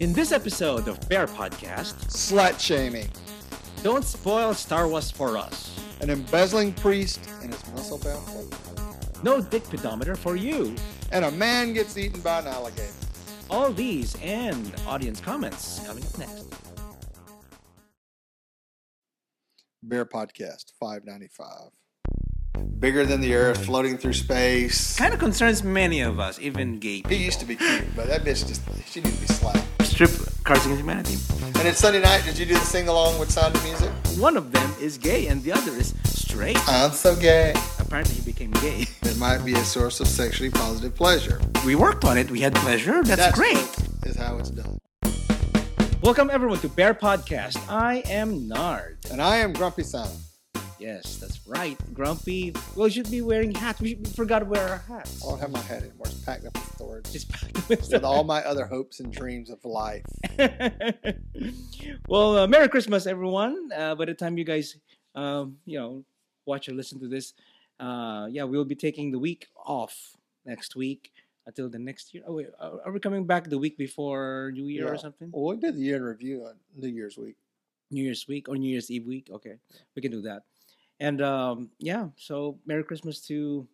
In this episode of Bear Podcast, Slut shaming. don't spoil Star Wars for us. An embezzling priest and his muscle bound. No dick pedometer for you. And a man gets eaten by an alligator. All these and audience comments coming up next. Bear Podcast 595. Bigger than the earth, floating through space. Kind of concerns many of us, even gay He people. used to be cute, but that bitch just, she needs to be slapped. Strip Cards Against Humanity. And it's Sunday night. Did you do the sing along with Sound of Music? One of them is gay and the other is straight. I'm so gay. Apparently, he became gay. It might be a source of sexually positive pleasure. We worked on it. We had pleasure. That's, great. Is how it's done. Welcome everyone to Bear Podcast. I am Nard. And I am Grumpy Santa. Yes, that's right. Grumpy. Well, we should be wearing hats. We, should, we forgot to wear our hats. I don't have my hat anymore. It's packed up with storage. Just packed with with all my other hopes and dreams of life. well, uh, Merry Christmas, everyone. Uh, by the time you guys, um, you know, watch or listen to this, uh, yeah, we'll be taking the week off next week until the next year. Oh, wait, are are we coming back the week before New Year or something? Well, we did the year in review on New Year's week. New Year's week or New Year's Eve week. Okay, we can do that. And um, yeah, so Merry Christmas to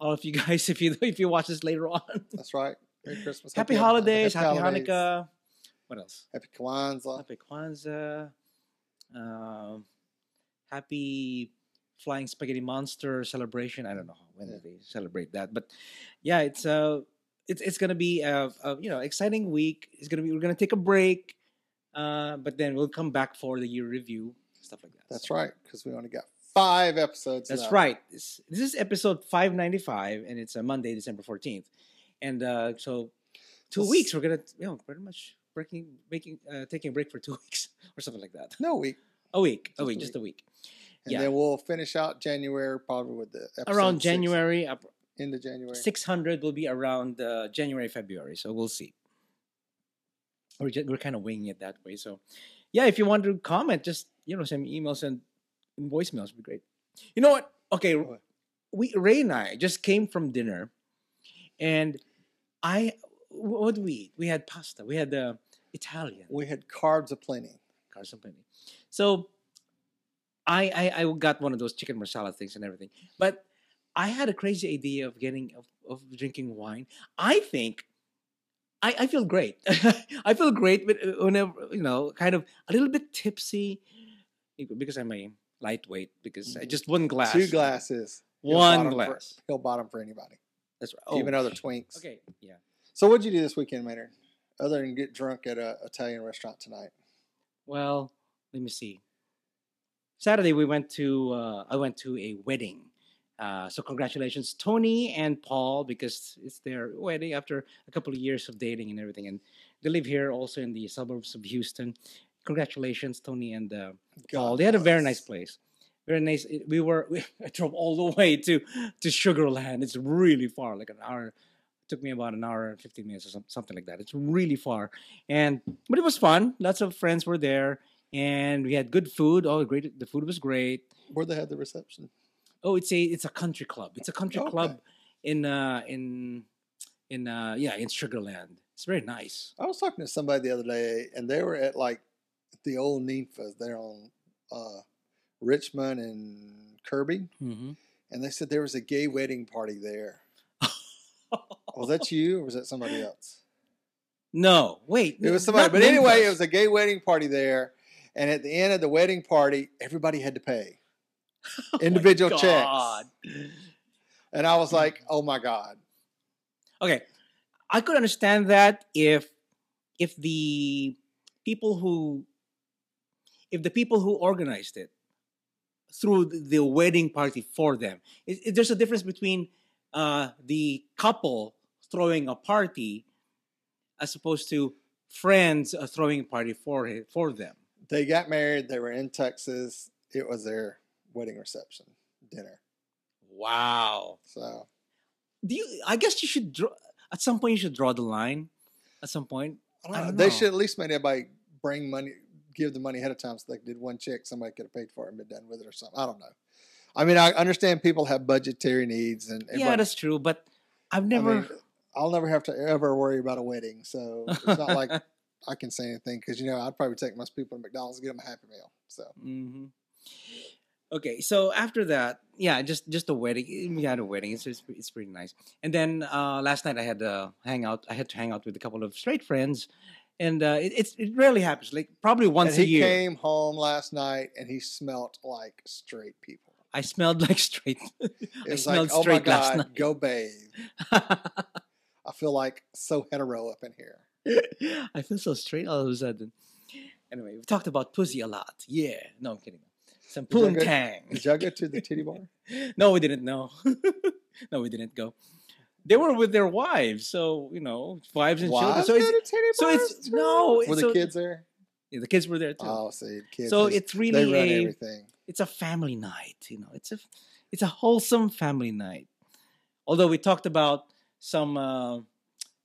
all of you guys if you if you watch this later on. That's right. Merry Christmas. happy holidays, happy, holidays, Hanukkah. What else? Happy Kwanzaa. Happy Kwanzaa. Um, happy Flying Spaghetti Monster celebration. I don't know when Yeah. they celebrate that, but yeah, it's uh, it's it's gonna be a, a you know exciting week. It's gonna be we're gonna take a break, uh, but then we'll come back for the year review stuff like that. That's So, right, because we only got five episodes. That's left. right. This, this is episode five ninety five, and it's a Monday, December fourteenth, and uh, so two weeks we're gonna you know pretty much breaking making uh, taking a break for two weeks or something like that. No week. A week, a Just a week, just a week. And Yeah. then we'll finish out January probably with the episode Around six, January, up into January. six hundred will be around uh, January, February. So we'll see. We're just, we're kind of winging it that way. So, yeah, if you want to comment, just you know send me emails and voicemails would be great. You know what? Okay, we Ray and I just came from dinner, and I what did we eat? We had pasta. We had the Italian. We had carbs aplenty. Carson Penny. So I, I I got one of those chicken marsala things and everything. But I had a crazy idea of getting of, of drinking wine. I think I, I feel great. I feel great uh, whenever you know, kind of a little bit tipsy because I'm a lightweight because I Mhm. just one glass. Two glasses. One bottom for- glass. hill bottom for anybody. That's right. Oh, Even other twinks. okay. Yeah. So what'd you do this weekend, Maynard? Other than get drunk at a Italian restaurant tonight. Well, let me see. Saturday we went to uh, I went to a wedding. Uh, so congratulations, Tony and Paul, because it's their wedding after a couple of years of dating and everything, and they live here also in the suburbs of Houston. Congratulations, Tony and uh, Paul. They had a very nice place. Very nice. We were we I drove all the way to to Sugar Land. It's really far, like an hour. Took me about an hour and fifteen minutes or some, something like that. It's really far, and but it was fun. Lots of friends were there, and we had good food. Oh, great! The food was great. Where they had the reception. Oh, it's a it's a country club. It's a country Okay. club in uh in in uh yeah in Sugar Land. It's very nice. I was talking to somebody the other day, and they were at like the old Ninfa's there on uh, Richmond and Kirby, Mm-hmm. and they said there was a gay wedding party there. Was that you, or was that somebody else? no, wait. It was somebody, but anyway, it was a gay wedding party there, and at the end of the wedding party, everybody had to pay Oh individual checks, and I was like, "Oh my god!" Okay, I could understand that if if the people who if the people who organized it threw the wedding party for them. It, it- there's a difference between uh, the couple throwing a party as opposed to friends uh, throwing a party for for them. They got married. They were in Texas. It was their wedding reception dinner. Wow. So Do you? I guess you should draw. At some point, you should draw the line. At some point, I don't I know. They should at least make everybody bring money, give the money ahead of time, so they did one check. Somebody could have paid for it and been done with it, or something. I don't know. I mean, I understand people have budgetary needs, and yeah, that's true. But I've I never. mean, I'll never have to ever worry about a wedding, so it's not like I can say anything because you know I'd probably take most people to McDonald's and get them a Happy Meal. So hmm Okay, so after that, yeah, just just a wedding. We had a wedding. It's it's, it's pretty nice. And then uh, last night I had to hang out. I had to hang out with a couple of straight friends, and uh, it, it's it rarely happens. Like probably once a he year. came home last night and he smelt like straight people. I smelled like straight. It I smelled like, oh my straight last night. go bathe. I feel like so hetero up in here. I feel so straight all of a sudden. Anyway, we've talked about pussy a lot. Yeah. No, I'm kidding. Some poontang. Did y'all go to the titty bar? no, we didn't know. no, we didn't go. They were with their wives, so you know, wives and children. So it's to so it's- too? no, Were so- the kids there? yeah, the kids were there too. Oh, see, the kids. so they- it's they really run a everything. it's a family night. You know, it's a it's a wholesome family night. Although we talked about some uh,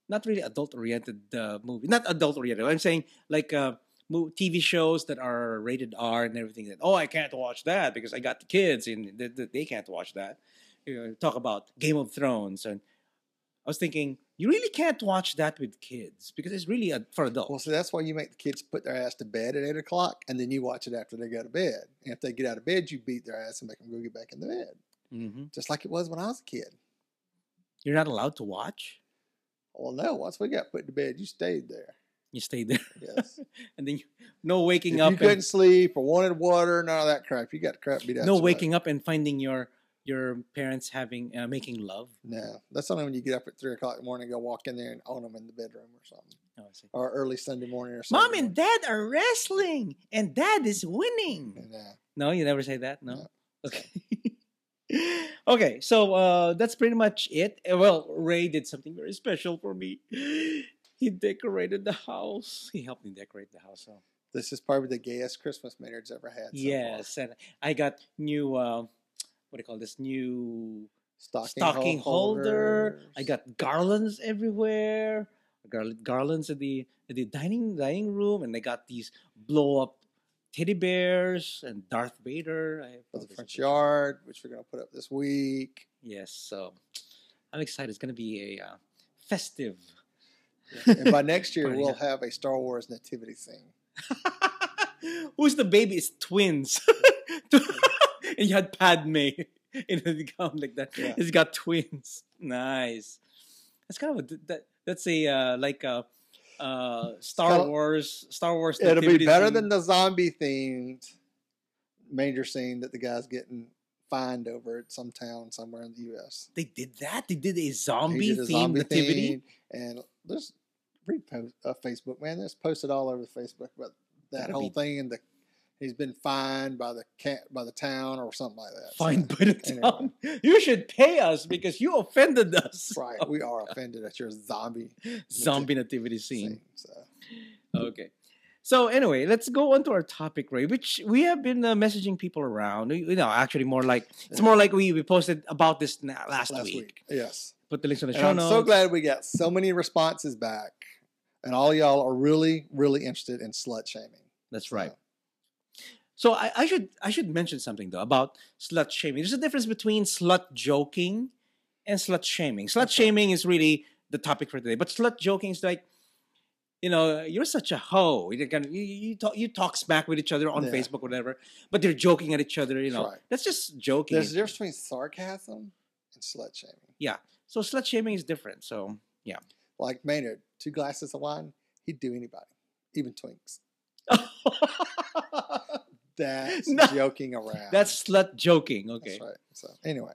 not really adult oriented uh, movie, not adult oriented. I'm saying like uh, TV shows that are rated R and everything. That oh, I can't watch that because I got the kids and they, they- they can't watch that. You know, talk about Game of Thrones and I was thinking you really can't watch that with kids because it's really a, for adults. Well, see, that's why you make the kids put their ass to bed at eight o'clock, and then you watch it after they go to bed. And if they get out of bed, you beat their ass and make them go get back in the bed, hmm just like it was when I was a kid. You're not allowed to watch. Well, no, once we got put to bed, you stayed there. You stayed there, Yes. and then you, no waking if up. you couldn't sleep or wanted water, none of that crap. You got crap beat out. no waking up and finding your your parents having uh, making love. No, that's only when you get up at three o'clock in the morning go walk in there and own them in the bedroom or something, Oh, I see. or early Sunday morning or Mom and Dad are wrestling, and Dad is winning. Uh, No, you never say that. No. No. Okay. okay, so uh, that's pretty much it. Uh, Well, Ray did something very special for me. He decorated the house. He helped me decorate the house. So. this is probably the gayest Christmas Maynard's ever had. So yes, and I got new. Uh, what do you call this? New stocking, stocking holder. I got garlands everywhere. Gar- garlands at the at the dining dining room, and I got these blow up teddy bears and Darth Vader. I have the front yard, which we're gonna put up this week. Yes, so I'm excited. It's gonna be a uh, festive. and by next year, we'll yeah. have a Star Wars nativity scene. Who's the baby? It's twins. and you had Padme in the gown like that. Yeah. It's got twins. Nice. That's kind of a that. That's a uh, like a uh, Star Wars. Star Wars. It'll be better scene. than the zombie themed manger scene that the guy's getting fined over at some town somewhere in the U.S. They did that. They did a zombie did a themed zombie nativity. and there's repost uh, Facebook man. There's posted all over Facebook about that Gotta whole be- thing, and the he's been fined by the cat by the town or something like that. So, Fined by the anyway. town. You should pay us because you offended us. right, we are offended at your zombie Zombie nativity scene. scene. So Okay. So anyway, let's go on to our topic, Ray, which we have been uh, messaging people around. You know, actually, more like it's more like we, we posted about this last, last week. week, yes. Put the links on the And show I'm notes. so glad we got so many responses back, and all y'all are really, really interested in slut shaming. That's right. So, So I, I should I should mention something though about slut shaming. There's a difference between slut joking and slut shaming. Slut shaming is really the topic for today, but slut joking is like, you know, you're such a hoe. You're gonna, you, you talk you talk smack with each other on Yeah. Facebook, whatever. But they're joking at each other. You know, That's right. that's just joking. There's a difference between sarcasm and slut shaming. Yeah, so slut shaming is different. So yeah, Like Maynard, two glasses of wine, he'd do anybody, even twinks. That's No. joking around. that's slut joking. Okay. That's right. So anyway,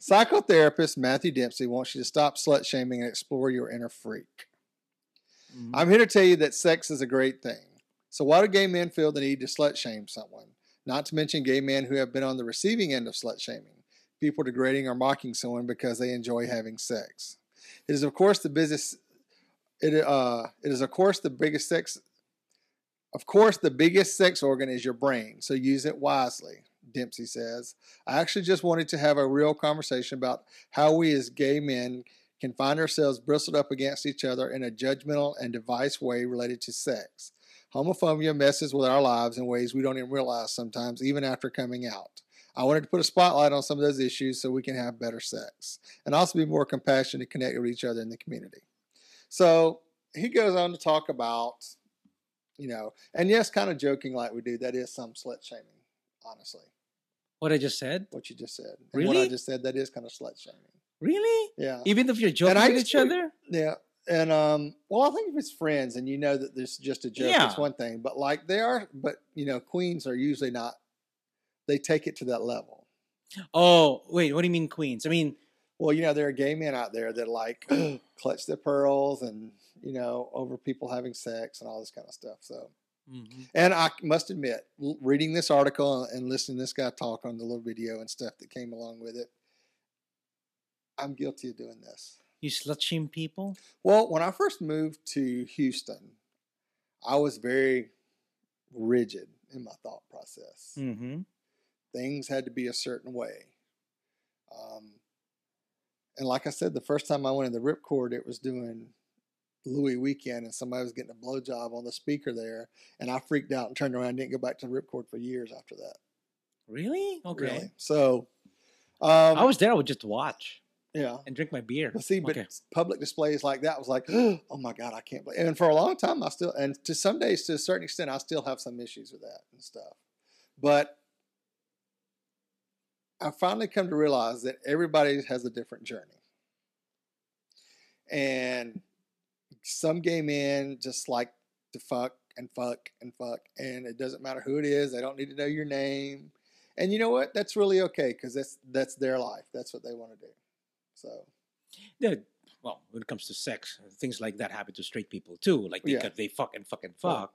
psychotherapist Matthew Dempsey wants you to stop slut shaming and explore your inner freak. Mhm. I'm here to tell you that sex is a great thing. So why do gay men feel the need to slut shame someone? Not to mention gay men who have been on the receiving end of slut shaming, people degrading or mocking someone because they enjoy having sex. It is of course the business. It uh, it is of course the biggest sex. Of course, the biggest sex organ is your brain, so use it wisely. Dempsey says. I actually just wanted to have a real conversation about how we as gay men can find ourselves bristled up against each other in a judgmental and device way related to sex. Homophobia messes with our lives in ways we don't even realize sometimes, even after coming out. I wanted to put a spotlight on some of those issues so we can have better sex and also be more compassionate and connected with each other in the community. So, he goes on to talk about, you know, and yes, kind of joking like we do. That is some slut shaming, honestly. What I just said? What you just said. And What I just said. That is kind of slut shaming. Really? Yeah. Even if you're joking with each to- other? Yeah. And um, well, I think if it's friends and you know that this is just a joke, Yeah. it's one thing. But like they are, but you know, queens are usually not. They take it to that level. Oh, wait. What do you mean, queens? I mean, Well, you know, there are gay men out there that like clutch their pearls and you know over people having sex and all this kind of stuff. So, mhm. and I must admit, reading this article and listening to this guy talk on the little video and stuff that came along with it, I'm guilty of doing this. you slut shame people? Well, when I first moved to Houston, I was very rigid in my thought process. Mm-hmm. Things had to be a certain way. Um, and like I said, the first time I went in the ripcord, it was doing Louis weekend, and somebody was getting a blowjob on the speaker there, and I freaked out and turned around and didn't go back to the ripcord for years after that. Really? Okay. Really. So, um, I was there. I would just watch yeah. and drink my beer. But see, but okay. public displays like that was like, oh my God, I can't believe. And for a long time, I still, and to some days, to a certain extent, I still have some issues with that and stuff. But I finally come to realize that everybody has a different journey. And some gay men just like to fuck and fuck and fuck, and it doesn't matter who it is. They don't need to know your name. And you know what? That's really okay because that's that's their life. That's what they want to do. So Yeah, well, when it comes to sex, things like that happen to straight people too. Like they, Yeah. they fuck and fuck and fuck.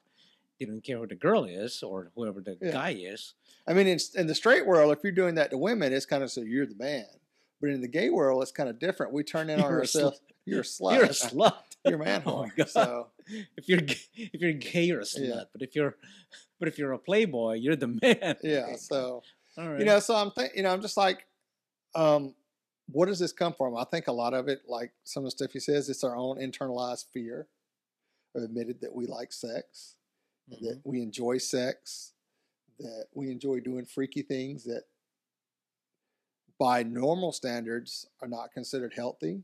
They don't care who the girl is or whoever the Yeah. guy is. I mean, in, in the straight world, if you're doing that to women, it's kind of so you're the man. But in the gay world, it's kind of different. We turn in on You're a slut. ourselves. You're a slut. You're a slut. You're a man Oh whore. God. So if you're if you're gay, you're a slut. Yeah. But if you're but if you're a playboy, you're the man. yeah. So All right. you know, so I'm think you know, I'm just like, um, what does this come from? I think a lot of it, like some of the stuff he says, it's our own internalized fear of admitted that we like sex, Mhm. that we enjoy sex, that we enjoy doing freaky things that by normal standards are not considered healthy.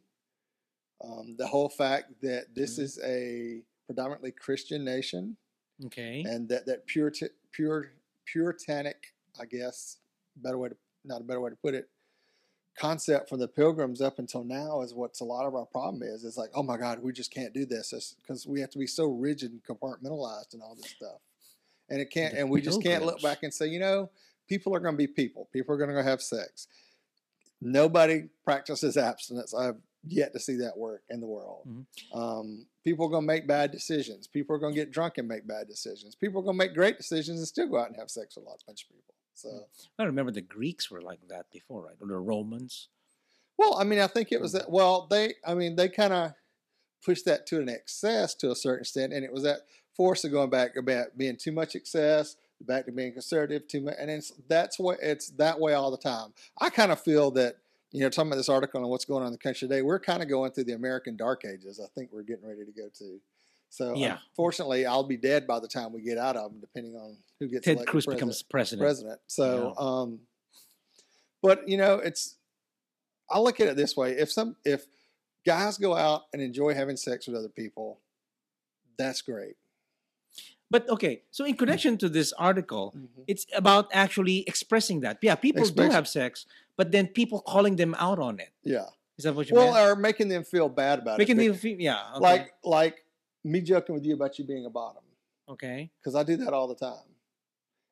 Um, the whole fact that this Mhm. is a predominantly Christian nation Okay. and that that pure pure puritanic, I guess, better way to not a better way to put it, concept from the pilgrims up until now is what's a lot of our problem is. It's like, oh my God, we just can't do this because we have to be so rigid and compartmentalized and all this stuff, and it can't, The and we just can't look back and say, you know, people are going to be people. People are going to go have sex. Nobody practices abstinence. I've yet to see that work in the world. Mhm. Um, people are going to make bad decisions. People are going to get drunk and make bad decisions. People are going to make great decisions and still go out and have sex with a lot of bunch of people. So, I remember the Greeks were like that before, right? Or the Romans. well, I mean, I think it was that. Well, they, I mean, they kind of pushed that to an excess to a certain extent, and it was that force of going back about being too much excess, back to being conservative, too much, and it's that's what it's that way all the time. I kind of feel that. You know, talking about this article on what's going on in the country today, we're kind of going through the American Dark Ages. I think we're getting ready to go to. So, Yeah. unfortunately, I'll be dead by the time we get out of them, depending on who gets Ted Cruz president becomes president. president. So, um, but you know, it's I look at it this way: if some if guys go out and enjoy having sex with other people, that's great. But okay, so in connection to this article, Mm-hmm. it's about actually expressing that. Yeah, people do have sex, but then people calling them out on it. Yeah. Is that what you Well, meant? or making them feel bad about Making it. Making them feel, yeah. Okay. like like me joking with you about you being a bottom okay. because I do that all the time,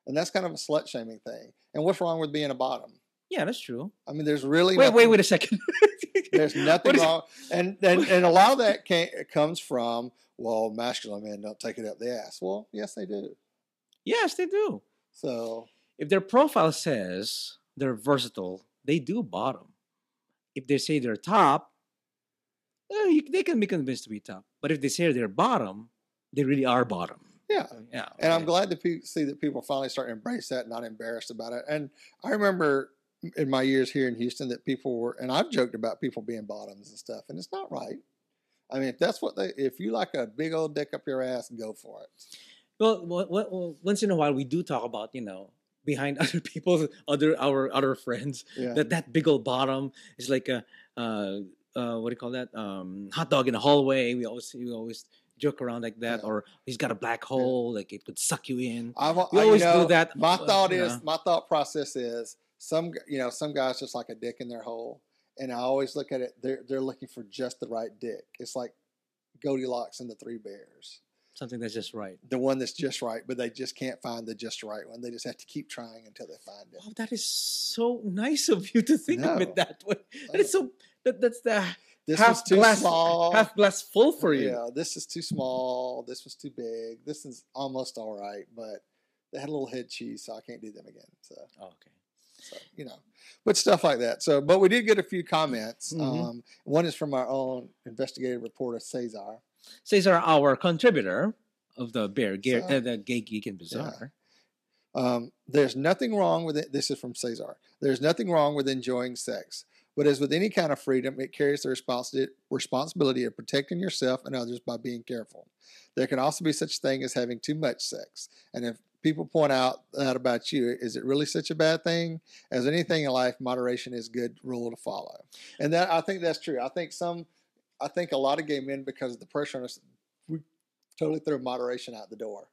and that's kind of a slut shaming thing. And what's wrong with being a bottom? Yeah, that's true. I mean, there's really Wait, wait, nothing- wait a second. There's nothing wrong, and, and and a lot of that can comes from well, masculine men don't take it up the ass. Well, yes, they do. Yes, they do. So If their profile says they're versatile, they do bottom. If they say they're top, eh, they can be convinced to be top. But if they say they're bottom, they really are bottom. yeah, yeah. and I'm glad to pe- see that people finally start to embrace that, and not embarrassed about it. And I remember in my years here in Houston that people were, and I've joked about people being bottoms and stuff, and it's not right. I mean, if that's what they, if you like a big old dick up your ass, go for it. Well, well, well, once in a while, we do talk about you know behind other people's other our other friends Yeah, that that big old bottom is like a uh, uh, what do you call that um, hot dog in the hallway. We always we always joke around like that, Yeah. or he's got a black hole, like it could suck you in. I- you always do know, that, My uh, thought you is, know. my thought process is, some you know, some guys just like a dick in their hole, and I always look at it. They're they're looking for just the right dick. It's like Goldilocks and the Three Bears, Something that's just right. the one that's just right, but they just can't find the just right one. They just have to keep trying until they find it. Wow, that is so nice of you to think of it that way. That is so. That, that's the This half glass, small. half glass full for you. Yeah, this is too small. This was too big. This is almost all right, but they had a little head cheese, so I can't do them again. So, Oh, okay. so you know, but stuff like that. So, but we did get a few comments. Mhm. Um, one is from our own investigative reporter Cesar. Cesar, our contributor of the Bear, So- uh, the Gay Geek and Bizarre. Um, there's nothing wrong with it. This is from Cesar. There's nothing wrong with enjoying sex, but as with any kind of freedom, it carries the responsi- responsibility of protecting yourself and others by being careful. There can also be such thing as having too much sex, and if people point out that about you, is it really such a bad thing? As anything in life, moderation is good rule to follow, and that I think that's true. I think some, I think a lot of gay men, because of the pressure on us, we totally throw moderation out the door.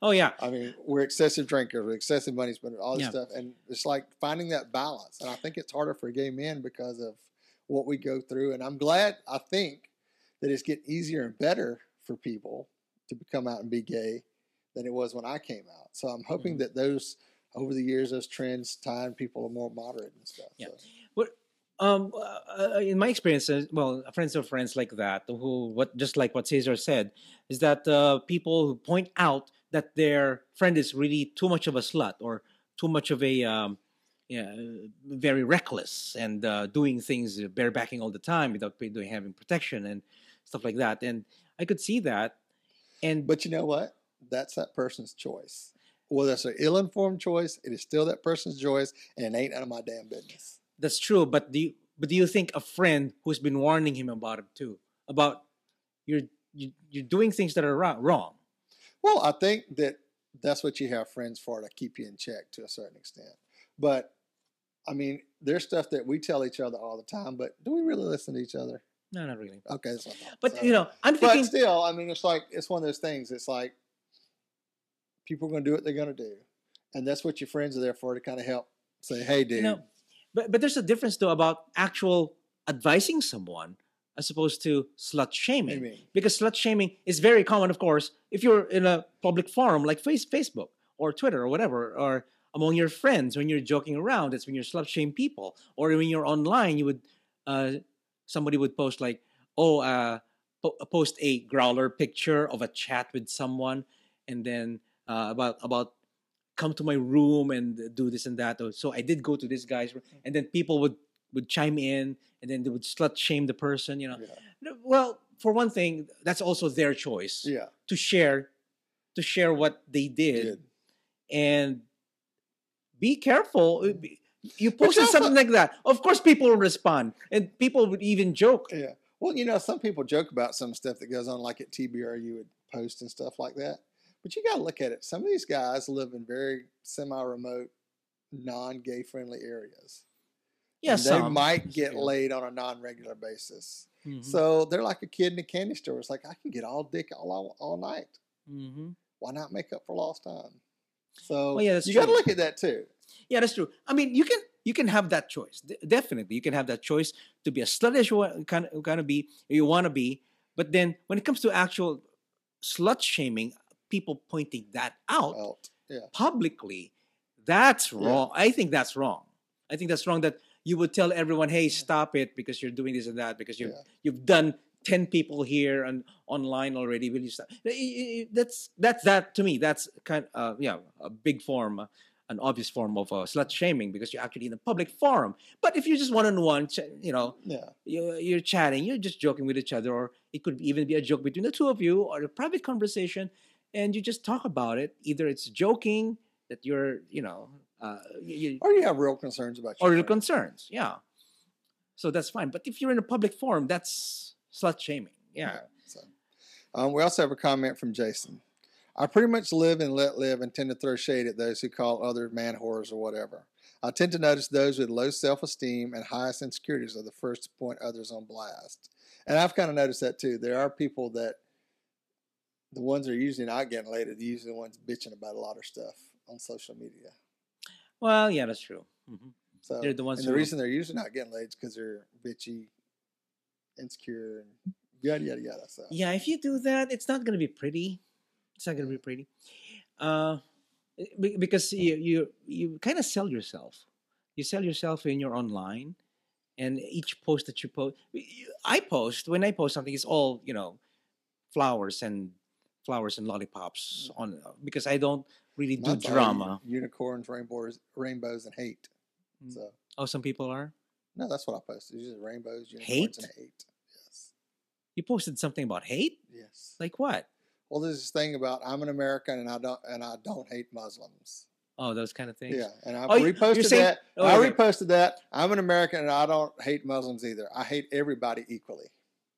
Oh yeah, I mean, we're excessive drinkers, we're excessive money spenders, all this Yeah. stuff, and it's like finding that balance. And I think it's harder for gay men because of what we go through. And I'm glad. I think that it's getting easier and better for people to come out and be gay than it was when I came out. So I'm hoping Mhm. that those over the years, those trends time, people are more moderate and stuff. Yeah. So, um, uh, uh, in my experience, uh, well, friends of friends like that, who what just like what Cesar said, is that uh, people who point out that their friend is really too much of a slut or too much of a um, yeah, uh, very reckless and uh, doing things barebacking all the time without doing having protection and stuff like that. And I could see that. And but you know what? That's that person's choice. Whether it's an ill-informed choice, it is still that person's choice, and it ain't none of my damn business. That's true, but do you, but do you think a friend who's been warning him about it too, about you're you, you're doing things that are wrong? Well, I think that that's what you have friends for to keep you in check to a certain extent. But I mean, there's stuff that we tell each other all the time, but do we really listen to each other? No, not really. Okay, that's what I thought. But So- you know, I'm thinking. but still, I mean, it's like it's one of those things. It's like people are going to do what they're going to do, and that's what your friends are there for to kind of help say, "Hey, dude, you know, but but there's a difference though about actual advising someone as opposed to slut shaming. mean?" Because slut shaming is very common, of course, if you're in a public forum like face, Facebook or Twitter or whatever, or among your friends when you're joking around. That's when you're slut shame people. Or when you're online, you would uh, somebody would post like, oh, uh, po- post a Growlr picture of a chat with someone, and then uh, about about come to my room and do this and that. So I did go to this guy's room, and then people would would chime in, and then they would slut shame the person. You know, Yeah. Well, for one thing, that's also their choice Yeah, to share to share what they did good. and be careful. Uh, You posted something like that. Of course, people will respond, and people would even joke. Yeah. Well, you know, some people joke about some stuff that goes on, like at TBR, you would post and stuff like that. But you got to look at it. Some of these guys live in very semi-remote, non-gay friendly areas. Yeah, they might get laid on a non-regular basis. Mhm, So they're like a kid in a candy store. It's like I can get all dick all all, all night. mhm. Why not make up for lost time? So Well, yeah, you got to look at that too. Yeah, that's true. I mean, you can you can have that choice. De- definitely, you can have that choice to be a slut as you want, kind of kind of be you want to be. But then when it comes to actual slut shaming, people pointing that out Well, yeah. publicly, that's Yeah. wrong. I think that's wrong. I think that's wrong that you would tell everyone, "Hey, stop it," because you're doing this and that because you've Yeah. you've done ten people here and online already. Will you stop? That's that's that to me. That's kind uh, yeah a big form, uh, an obvious form of uh, slut shaming because you're actually in a public forum. But if you're just one on one, you know, Yeah. you're, you're chatting, you're just joking with each other, or it could even be a joke between the two of you, or a private conversation, and you just talk about it. Either it's joking that you're, you know, uh, you, Or you have real concerns about your or your concerns, yeah. So that's fine. But if you're in a public forum, that's slut shaming. Yeah. So, um, we also have a comment from Jason. I pretty much live and let live and tend to throw shade at those who call others man whores or whatever. I tend to notice those with low self esteem and highest insecurities are the first to point others on blast. And I've kind of noticed that too. There are people that the ones that are usually not getting laid are usually the ones bitching about a lot of stuff on social media. Well, yeah, that's true. hmm So They're the ones and the reason they're usually not getting laid is because they're bitchy, insecure, and yada yada yada. So Yeah, if you do that, it's not gonna be pretty. It's not gonna be pretty. Uh, because you you you kind of sell yourself. You sell yourself when you're online, and each post that you post, I post when I post something, it's all you know, flowers and flowers and lollipops on because I don't really do Mine's drama. unicorns, rainbows, rainbows, and hate. Mm. So Oh, some people are. no, that's what I posted. It's just rainbows, unicorns, and hate. Yes, You posted something about hate, yes. like what? well, there's this thing about I'm an American and I don't and I don't hate Muslims. Oh, those kind of things. Yeah, and I Oh, you- you're reposted saying- that. oh, I okay. reposted that. I'm an American and I don't hate Muslims either. I hate everybody equally.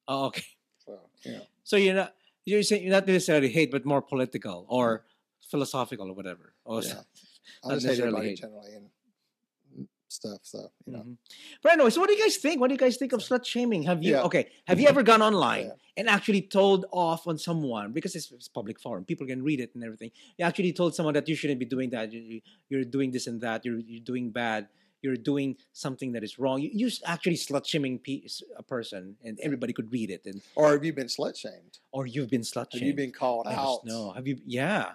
Oh, okay. So yeah, So you're not you're saying not necessarily hate, but more political or philosophical or whatever. Or yeah. Not necessarily hate. generally and stuff. So you know, Mhm. But anyway, so what do you guys think? What do you guys think of slut shaming? Have you Yeah. okay? Have you ever gone online Yeah. and actually told off on someone because it's, it's public forum, people can read it and everything. You actually told someone that you shouldn't be doing that. You, you- you're doing this and that. You're you're doing bad. You're doing something that is wrong. You, s- actually slut shaming a person, and everybody could read it. And or have you been slut shamed? or you've been slut Have shamed. you been called Let out? know. Have you? Yeah.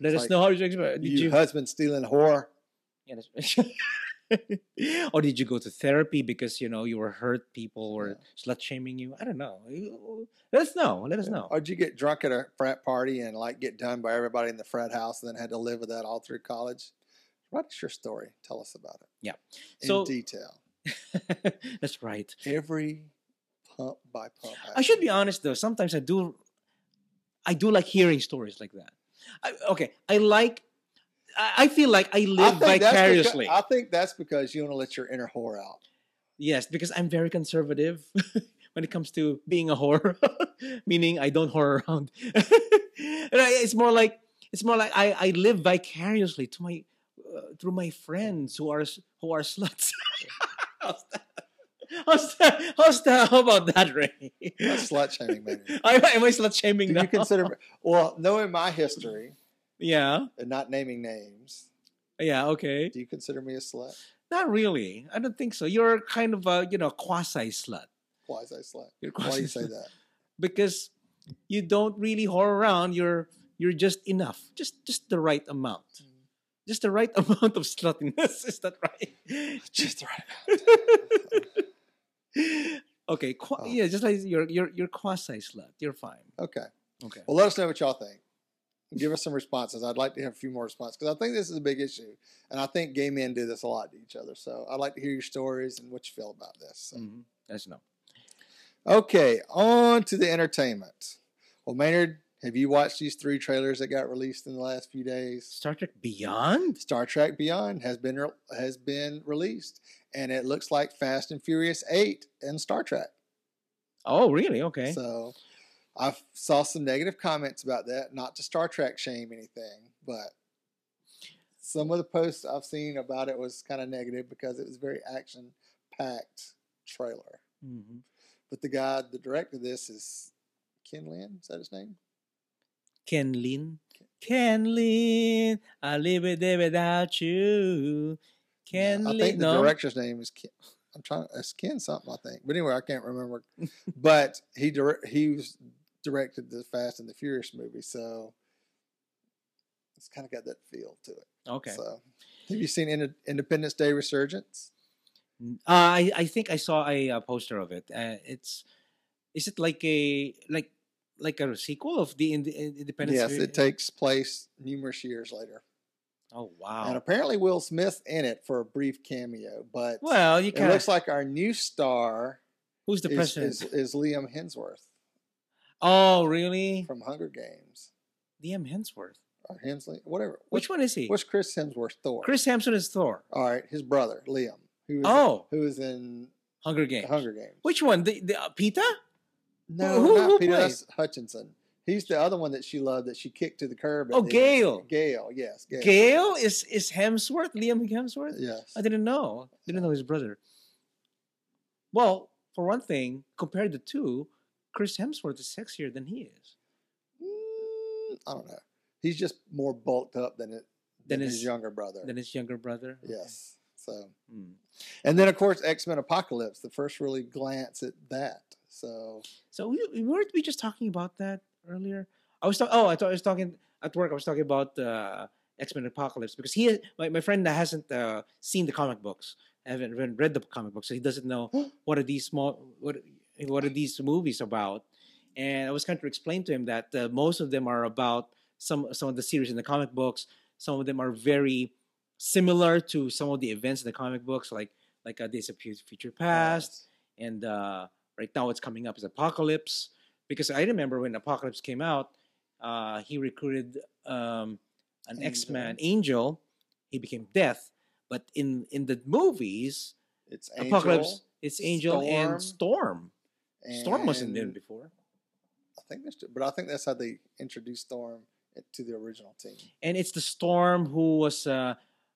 Let It's us like, know how you expect. Did You, you? husband stealing whore. Yeah, or did you go to therapy because you know you were hurt? People were slut shaming you. I don't know. Let us know. Let us know. Or did you get drunk at a frat party and like get done by everybody in the frat house and then had to live with that all through college? What's your story? Tell us about it. Yeah. In So- detail. That's right. Every pump by pump. I should be honest though. Sometimes I do. I do like hearing stories like that. I, okay, I like. I I feel like I I live that's vicariously. Because, I think that's because you want to let your inner whore out. Yes, because I'm very conservative when it comes to being a whore, meaning I don't whore around. And I- it's more like it's more like I, I live vicariously to my uh, through my friends who are who are sluts. how's that? How's that? How's that? How about that, Ray? That's slut shaming. I, am I slut shaming Do now? you consider well, knowing my history Yeah, and not naming names, yeah, okay. do you consider me a slut? Not really. I don't think so. You're kind of a you know quasi slut. Why is I slut? Why do you say that? because you don't really whore around. You're you're just enough, just just the right amount, just the right amount of sluttiness. Is that right? Just the right. okay, qua- Oh. yeah, just like you're you're you're quasi slut. You're fine. Okay. Okay. Well, let us know what y'all think. Give us some responses. I'd like to have a few more responses because I think this is a big issue, and I think gay men do this a lot to each other. So I'd like to hear your stories and what you feel about this. So. Mm-hmm. That's no. Okay, on to the entertainment. Well, Maynard, have you watched these three trailers that got released in the last few days? Star Trek Beyond. Star Trek Beyond has been re- has been released, and it looks like Fast and Furious Eight and Star Trek. Oh, really? Okay. So I saw some negative comments about that. Not to Star Trek shame anything, but some of the posts I've seen about it was kind of negative because it was a very action packed trailer. hmm But the guy, the director of this is Ken Lin. Is that his name? Ken Lin. Ken Lin. I live it there without you. Ken Yeah, I Lin. think the no? director's name is Ken. I'm trying. To it's Ken something, I think. But anyway, I can't remember. but he direct, he was directed the Fast and the Furious movie, so it's kind of got that feel to it. Okay. So, have you seen Inde- Independence Day Resurgence? Uh, I I think I saw a, uh poster of it. Uh, it's is it like a like like a sequel of the Ind- Independence? yes, it takes place numerous years later, Oh wow! and apparently Will Smith in it for a brief cameo. But Well, you it looks like our new star Who's the is, president? is, is Liam Hemsworth oh, really? from Hunger Games Liam Hemsworth. or Hemsley, whatever. Which one is he? What's Chris Hemsworth Thor? Chris Hemsworth is Thor. All right, his brother Liam, who is Oh, who is in Hunger Games. Hunger Games. Which one? The, the uh, Peeta? No, who- not who Peter Hutchinson. He's the other one that she loved that she kicked to the curb. Oh, Gail. Gale, yes, Gail. Gale is is Hemsworth. Liam Hemsworth. Yes. I didn't know. Didn't know his brother. Well, for one thing, compared to two, Chris Hemsworth is sexier than he is. Mm, I don't know. He's just more bulked up than it than, Than his, his- younger brother. Than his younger brother. Okay. yes. So, Hmm. and then of course X Men Apocalypse, the first really glance at that. So, So we, we- weren't we just talking about that earlier? I was talking. Oh, I thought I was talking at work. I was talking about uh, X Men Apocalypse because he, my, my friend, that hasn't uh, seen the comic books, haven't read, read the comic books, so he doesn't know what are these small what what are these movies about. And I was trying to explain to him that uh, most of them are about some some of the series in the comic books. Some of them are very similar to some of the events in the comic books, like like uh, Days of Future Past yes. and uh, right now what's coming up is Apocalypse. Because I remember when Apocalypse came out, uh, he recruited um, an X Man Angel. He became Death, but in in the movies, it's Angel, Apocalypse, it's Angel and Storm. Storm wasn't in and before, I think that's, but I think that's how they introduced Storm to the original team. and it's the Storm who was uh,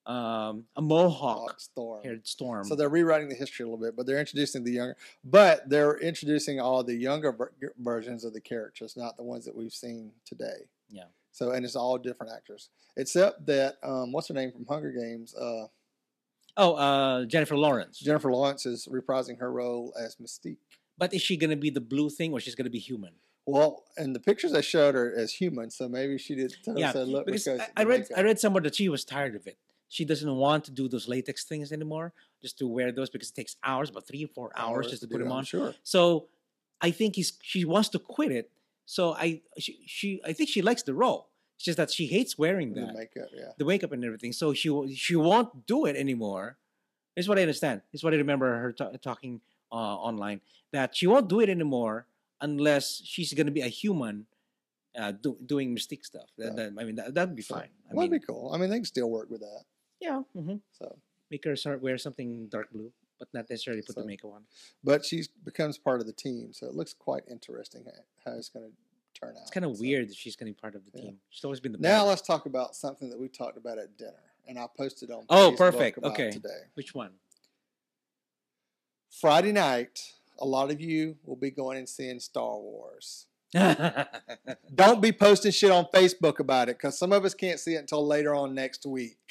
um, a Mohawk Storm. haired Storm. So they're rewriting the history a little bit, but they're introducing the younger, but they're introducing all the younger ver- versions of the characters, not the ones that we've seen today. Yeah. So and it's all different actors, except that um, what's her name from Hunger Games? Uh, oh, uh, Jennifer Lawrence. Jennifer Lawrence is reprising her role as Mystique. but is she gonna be the blue thing or she's gonna be human? Well, and the pictures I showed her as human, so maybe she did. Yeah, said, look, because because I, I read I read somewhere that she was tired of it. She doesn't want to do those latex things anymore, just to wear those because it takes hours, about three or four hours, just to do put them on. Sure. So I think he's she wants to quit it. So I she, she I think she likes the role. It's just that she hates wearing that. The makeup, yeah. the makeup and everything. So she she won't do it anymore. Is what I understand. Is what I remember her ta- talking uh, online that she won't do it anymore unless she's gonna be a human. Uh, do, doing mystique stuff. That, Yeah. that- I mean, that, that'd be fine. I Well, mean, that'd be cool. I mean, they can still work with that. Yeah. hmm So, Make her start wear something dark blue, but not necessarily put So- the makeup on. but she becomes part of the team, so it looks quite interesting how- it's going to turn out. It's kind of So- weird that she's going to be part of the Yeah. team. She's always been the Now let's talk about something that we talked about at dinner, and I posted on. Facebook. Oh, Facebook perfect. Okay. Today, Which one? Friday night, a lot of you will be going and seeing Star Wars. Don't be posting shit on Facebook about it because some of us can't see it until later on next week.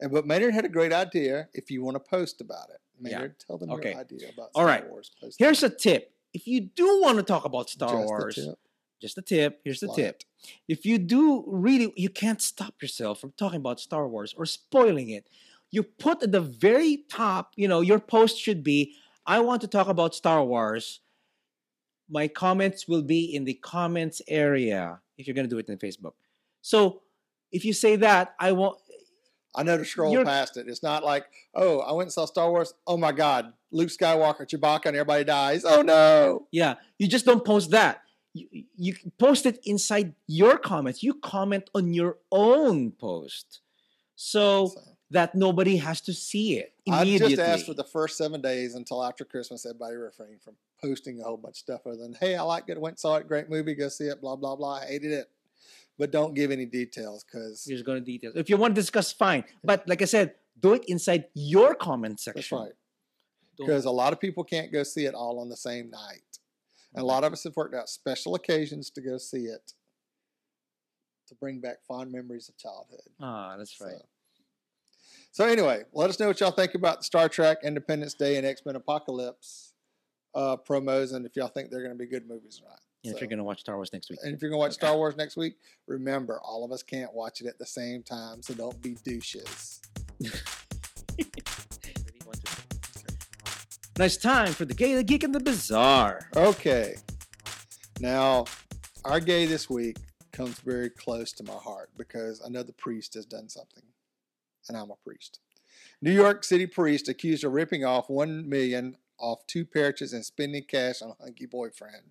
And but Maynard had a great idea. If you want to post about it, Yeah. Maynard, tell them Okay. your idea about Star right. Wars. Post Here's a tip. If you do want to talk about Star Just Wars, tip. just a tip. Here's the Slide tip. it. If you do really, you can't stop yourself from talking about Star Wars or spoiling it. You put at the very top, you know, your post should be, I want to talk about Star Wars. My comments will be in the comments area if you're going to do it in Facebook. So if you say that, I won't, I know to scroll You're- past it. It's not like, oh, I went and saw Star Wars. Oh my God, Luke Skywalker, Chewbacca, and everybody dies. Oh no. Yeah, you just don't post that. You, you post it inside your comments. You comment on your own post so So, that nobody has to see it I just asked for the first seven days until after Christmas. Everybody refrained from posting a whole bunch of stuff other than, hey, I liked it, went and saw it, great movie, go see it, blah blah blah. I hated it, but don't give any details because You're just going to details. If you want to discuss, fine. But like I said, do it inside your comment section. that's right. Because a lot of people can't go see it all on the same night, and a lot of us have worked out special occasions to go see it to bring back fond memories of childhood. Ah, that's right. So, so anyway, let us know what y'all think about the Star Trek Independence Day and X Men Apocalypse uh, promos, and if y'all think they're going to be good movies or not. And if you're going to watch Star Wars next week. and if you're going to watch Star Wars next week, remember all of us can't watch it at the same time, so don't be douches. nice time for the Gay, the Geek, and the Bizarre. Okay, now our gay this week comes very close to my heart because I know the priest has done something, and I'm a priest. New York City priest accused of ripping off one million off two parishes and spending cash on a hunky boyfriend.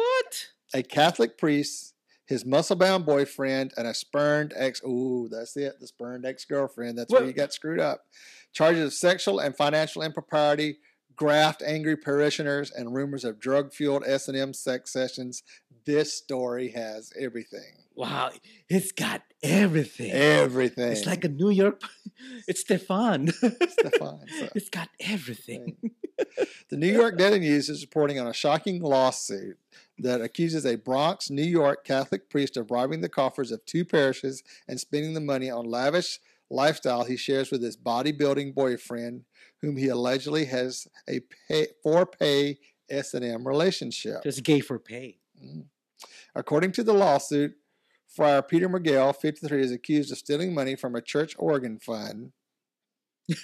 What? A Catholic priest, his muscle-bound boyfriend, and a spurned ex. Ooh, that's it. The spurned ex-girlfriend. That's where What- you got screwed up. Charges of sexual and financial impropriety, graft angry parishioners, and rumors of drug-fueled S and M sex sessions. This story has everything. Wow, it's got everything. Everything. It's like a New York. It's Stefon. Stefon, so- It's got everything. The New York Daily News is reporting on a shocking lawsuit that accuses a Bronx, New York Catholic priest of robbing the coffers of two parishes and spending the money on lavish lifestyle he shares with his bodybuilding boyfriend, whom he allegedly has a pay, for pay S&M relationship. Just gay for pay. Mm. According to the lawsuit, Friar Peter Miqueli, 53, is accused of stealing money from a church organ fund,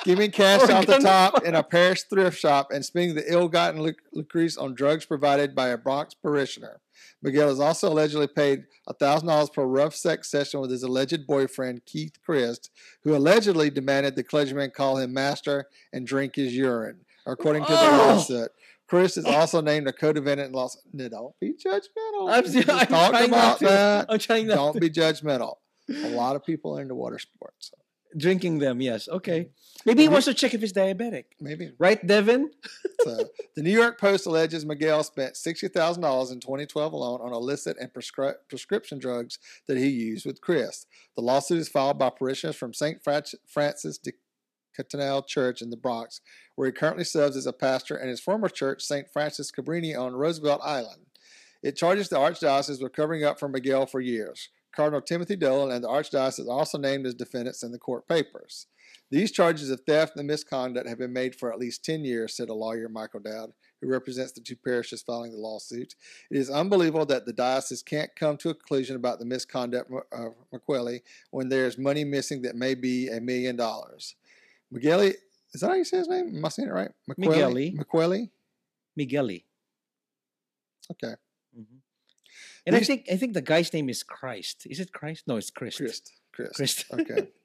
skimming cash off the top in a parish thrift shop, and spending the ill-gotten luc- lucres on drugs provided by a Bronx parishioner. Miguel has also allegedly paid $1,000 per rough sex session with his alleged boyfriend, Keith Crist, who allegedly demanded the clergyman call him master and drink his urine, according to the lawsuit. Crist is also named a co-defendant in lawsuit. No, don't be judgmental. I'm, just I'm talked trying about that. I'm trying not Don't to. be judgmental. A lot of people are into water sports. Drinking them, yes. Okay. Mm-hmm. Maybe he wants to check if he's diabetic. maybe. Right, Devin? So, uh, the New York Post alleges Miguel spent $60,000 in 2012 alone on illicit and prescri- prescription drugs that he used with Crist. The lawsuit is filed by parishioners from St. Francis de Chantal Church in the Bronx, where he currently serves as a pastor, and his former church, St. Frances Cabrini, on Roosevelt Island. It charges the Archdiocese with covering up for Miguel for years. Cardinal Timothy Dolan and the Archdiocese also named as defendants in the court papers. These charges of theft and misconduct have been made for at least 10 years, said a lawyer, Michael Dowd, who represents the two parishes filing the lawsuit. It is unbelievable that the diocese can't come to a conclusion about the misconduct uh, of McQuilly when there's money missing that may be a million dollars. McGilly, is that how you say his name? Am I saying it right? Migueli. McQuilly? Migueli. Okay. And I think I think the guy's name is Christ. Is it Christ? No, it's Christ. Christ. Christ. Christ. Okay.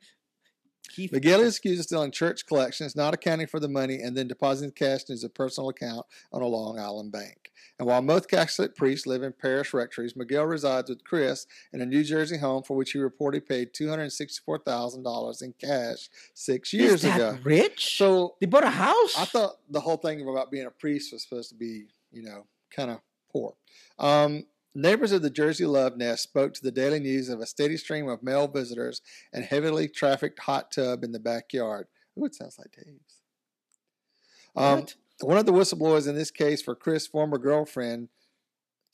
Keith. McGilly is accused of stealing church collections, not accounting for the money, and then depositing the cash in his personal account on a Long Island bank. And while most Catholic priests live in parish rectories, Miguel resides with Crist in a New Jersey home for which he reportedly paid $264,000 in cash six years ago. rich? So they bought a house. I thought the whole thing about being a priest was supposed to be, you know, kind of poor. Um, neighbors of the Jersey Love Nest spoke to the Daily News of a steady stream of male visitors and heavily trafficked hot tub in the backyard. Ooh, it sounds like Dave's. Um, one of the whistleblowers in this case for Crist' former girlfriend,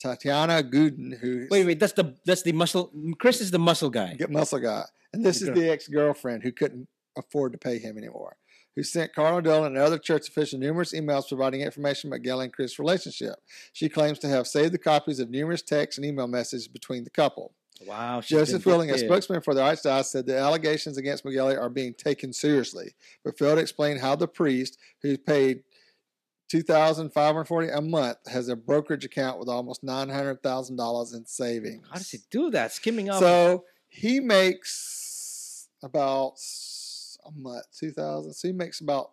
Tatiana Gooden, who Wait, wait. That's the that's the muscle. Crist is the muscle guy. get muscle guy, and this is the ex-girlfriend who couldn't afford to pay him anymore, who sent Cardinal Dolan and other church officials numerous emails providing information about Gail and Crist' relationship. She claims to have saved the copies of numerous texts and email messages between the couple. Wow. Joseph Zwilling, a spokesman for the Archdiocese, said the allegations against Miguel are being taken seriously, but failed to explain how the priest, who's paid two thousand five hundred forty a month, has a brokerage account with almost nine hundred thousand dollars in savings. How does he do that? Skimming off. So he makes about a month, two thousand. So he makes about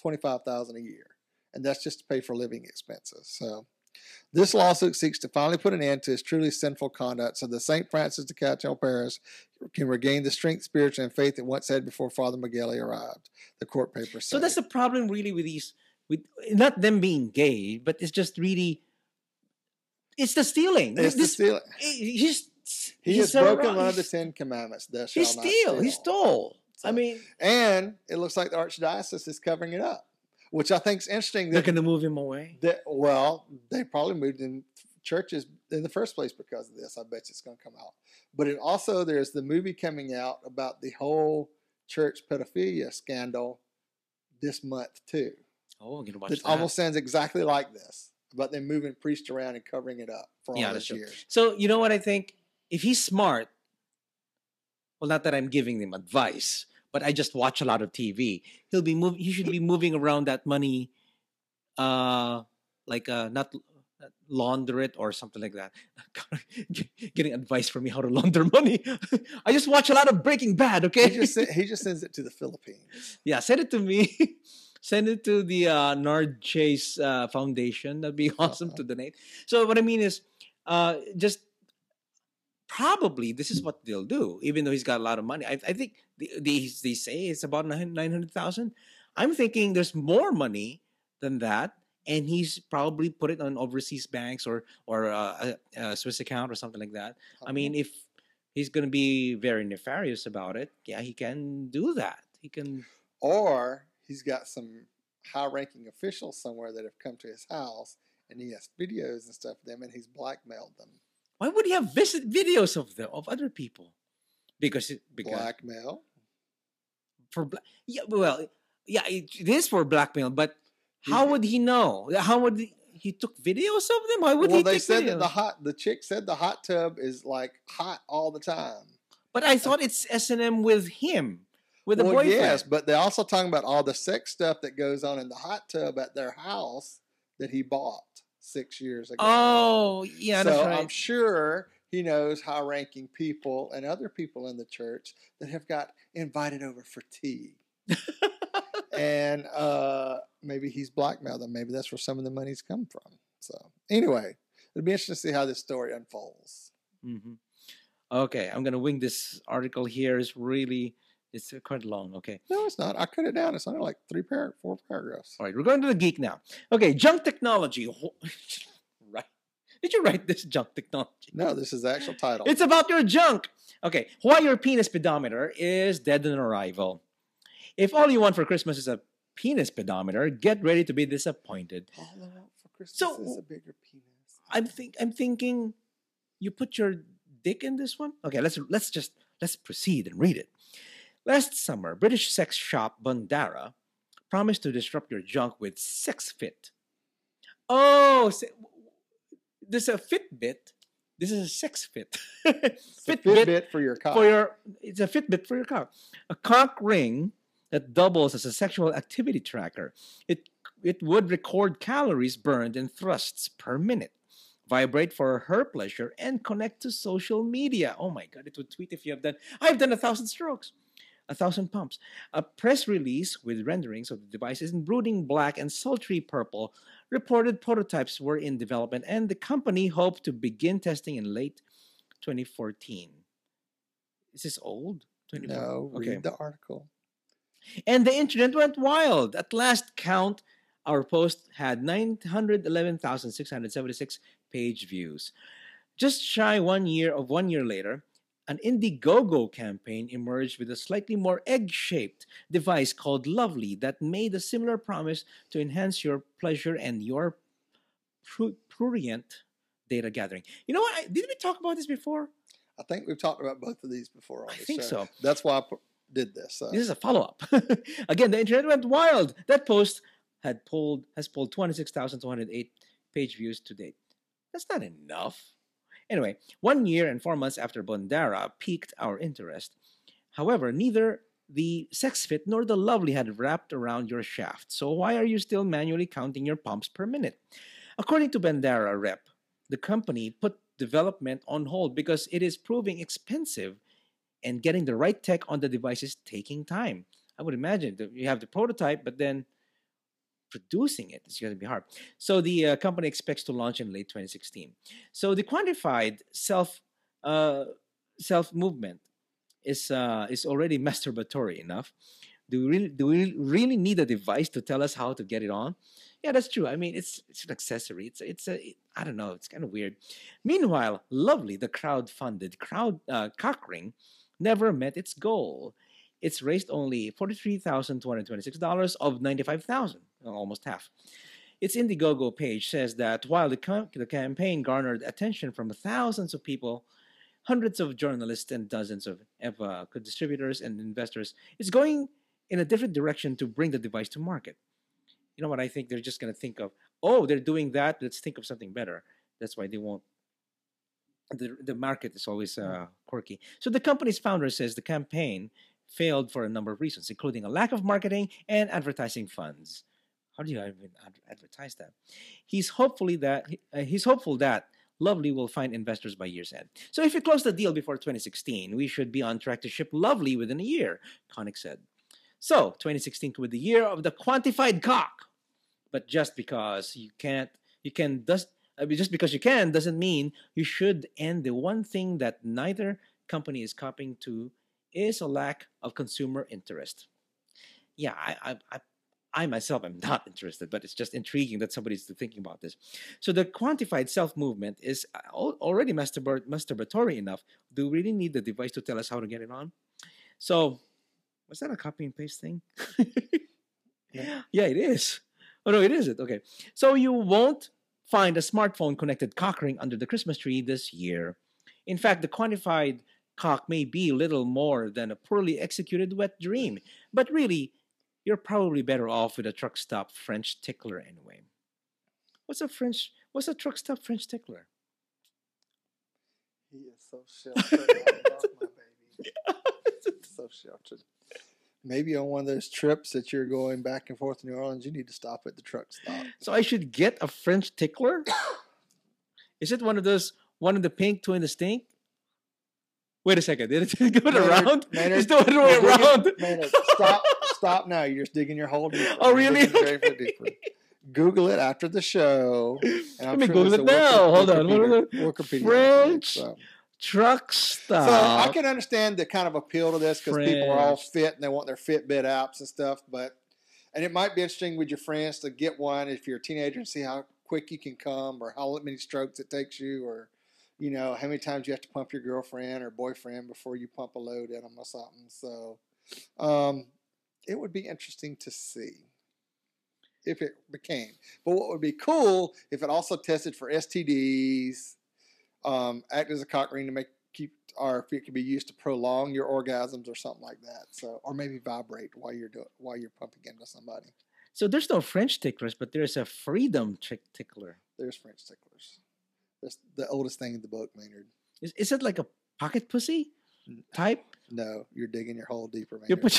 twenty five thousand a year, and that's just to pay for living expenses. So this lawsuit seeks to finally put an end to his truly sinful conduct, so the St. Francis de Catchell Paris can regain the strength, spiritual, and faith it once had before Father Miguel arrived. The court papers say. So that's the problem, really, with these, with not them being gay, but it's just really, it's the stealing. It's the this, stealing. he- he's He he's has broken ro- one of the Ten Commandments. Thou He steal. He steal. Stole. I mean, And it looks like the archdiocese is covering it up, which I think is interesting. they're going to move him away. that well, they probably moved in churches in the first place because of this. I bet you it's going to come out. But it also there's the movie coming out about the whole church pedophilia scandal this month too. Oh, I'm going to watch That that. almost sounds exactly like this about them moving priests around and covering it up for all Yeah, that's these true. years. So you know what I think? If he's smart, well, not that I'm giving him advice, but I just watch a lot of TV. He'll be move. He should be moving around that money, uh, like uh, not not launder it or something like that. Getting advice from me how to launder money. I just watch a lot of Breaking Bad. Okay, He just he just sends it to the Philippines. yeah, send it to me. send it to the uh, Nard Chase uh, Foundation. That'd be awesome Uh-huh. to donate. So what I mean is, uh, just probably this is what they'll do. Even though he's got a lot of money, I, I think they, they say it's about nine hundred thousand. I'm thinking there's more money than that. And he's probably put it on overseas banks or or uh, a, a Swiss account or something like that. I mean, if he's going to be very nefarious about it, yeah, he can do that. He can. or he's got some high-ranking officials somewhere that have come to his house and he has videos and stuff of them, and he's blackmailed them. Why would he have visit videos of them of other people? Because it, because Blackmail. For bla- yeah well yeah it, it is for blackmail but how mm-hmm. would he know how would he, he took videos of them why would well, he they take said videos? that the hot the chick said the hot tub is like hot all the time. but i thought it's s&m with him with the well, boyfriend yes, but they're also talking about all the sex stuff that goes on in the hot tub at their house that he bought six years ago. oh yeah so right I'm sure he knows high-ranking people and other people in the church that have got invited over for tea. and uh, maybe he's blackmailed them. Maybe that's where some of the money's come from. So anyway, it'll be interesting to see how this story unfolds. hmm okay i'm gonna wing this article here. It's really it's quite long okay No, it's not. I cut it down. It's only like three par- four paragraphs. all right we're going to the geek now okay junk technology did you write this junk technology No, this is the actual title. It's about your junk. Okay, why your penis pedometer is dead on arrival. If all you want for Christmas is a penis pedometer, get ready to be disappointed. all I want for Christmas So, is a bigger penis. I'm think I'm thinking you put your dick in this one? Okay, let's let's just let's proceed and read it. Last summer, British sex shop Bondara promised to disrupt your junk with Sex Fit. Oh, this is a Fitbit. This is a Sex Fit. A Fitbit for your cock. for your it's a Fitbit for your cock. A cock ring that doubles as a sexual activity tracker. It it would record calories burned and thrusts per minute, vibrate for her pleasure, and connect to social media. Oh my god, it would tweet if you have done I've done a thousand strokes. A thousand pumps. A press release with renderings of the devices in brooding black and sultry purple reported prototypes were in development and the company hoped to begin testing in late 2014. Is this old? 24? no, read Okay. the article. And the internet went wild. At last count, our post had 911,676 page views. Just shy one year of one year later, an Indiegogo campaign emerged with a slightly more egg-shaped device called Lovely that made a similar promise to enhance your pleasure and your pru- prurient data gathering. You know what? I, did we talk about this before? I think we've talked about both of these before I think show. so. That's why I did this. So. This is a follow-up. Again, the internet went wild. That post had pulled has pulled 26,208 page views to date. That's not enough. Anyway, one year and four months after Bondara piqued our interest. However, neither the sex fit nor the lovely had wrapped around your shaft. So why are you still manually counting your pumps per minute? According to Bondara rep, the company put development on hold because it is proving expensive and getting the right tech on the device is taking time. I would imagine that you have the prototype, but then producing it is going to be hard. So the uh, company expects to launch in late 2016. So the quantified self uh, self movement is uh, is already masturbatory enough. Do we really do we really need a device to tell us how to get it on? Yeah, that's true. I mean, it's it's an accessory. It's it's a it- I don't know. It's kind of weird. Meanwhile, lovely the crowd-funded crowd uh, cock ring never met its goal. It's raised only $43,226 of 95,000, almost half. Its Indiegogo page says that while the, com- the campaign garnered attention from thousands of people, hundreds of journalists and dozens of, uh, distributors and investors, it's going in a different direction to bring the device to market. You know what I think? They're just going to think of, oh, they're doing that. Let's think of something better. That's why they won't the, the market is always uh, quirky. So the company's founder says the campaign failed for a number of reasons, including a lack of marketing and advertising funds. How do you even advertise that? He's hopefully that uh, he's hopeful that Lovely will find investors by year's end. So if you close the deal before 2016, we should be on track to ship Lovely within a year, Connick said. So 2016 could be the year of the quantified cock. But just because you can't, you can mean, just because you can doesn't mean you should end the one thing that neither company is copying to is a lack of consumer interest. Yeah, I, I, I, I myself am not interested, but it's just intriguing that somebody's thinking about this. So the quantified self movement is uh, already masturba- masturbatory enough. Do we really need the device to tell us how to get it on? So, was that a copy and paste thing? Yeah. yeah, it is. Oh no, it isn't. Okay, so you won't find a smartphone connected cock ring under the Christmas tree this year. In fact, the quantified cock may be little more than a poorly executed wet dream, but really, you're probably better off with a truck stop French tickler anyway. What's a French? What's a truck stop French tickler? He is so sheltered. I love my baby. So sheltered. Maybe on one of those trips that you're going back and forth to New Orleans, you need to stop at the truck stop. So I should get a French tickler? Is it one of those, one in the pink, two in the stink? Wait a second. Did it go Maynard- around? Maynard, it's the other way You're digging- around. Maynard, stop, stop now. You're just digging your hole deeper. Oh, really? very. Google it after the show. Let me sure Google it now. Hold on. Wikipedia- are the- Wikipedia French so. Truck So I can understand the kind of appeal to this because people are all fit and they want their Fitbit apps and stuff. But and it might be interesting with your friends to get one if you're a teenager and see how quick you can come or how many strokes it takes you or you know how many times you have to pump your girlfriend or boyfriend before you pump a load in them or something. So um, it would be interesting to see if it became. But what would be cool if it also tested for STDs, um, act as a cock ring to make keep, or if it could be used to prolong your orgasms or something like that. So, or maybe vibrate while you're doing while you're pumping into somebody. So there's no French ticklers, but there's a freedom chick tickler. There's French ticklers. That's the oldest thing in the book, Maynard. Is, is it like a pocket pussy type? No, you're digging your hole deeper, Maynard. put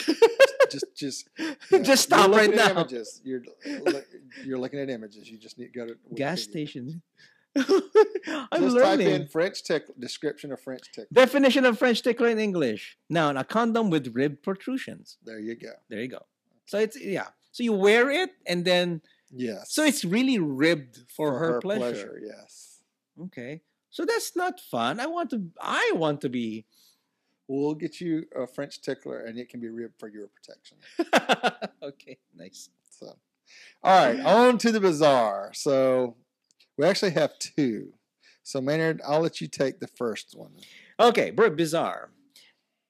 just, just, just you're stop right at now. Images. You're, you're looking at images. You just need to go to Gas station. I'm Just type learning. in French tickle description of French tickle. Definition of French tickler in English. Noun, a condom with rib protrusions. There you go. There you go. So it's yeah. So you wear it and then Yes. so it's really ribbed for, her, pleasure. Yes. Okay. So that's not fun. I want to I want to be We'll get you a French tickler, and it can be ribbed for your protection. Okay, nice. So, all right, on to the bazaar. So, we actually have two. So, Maynard, I'll let you take the first one. Okay, bizarre.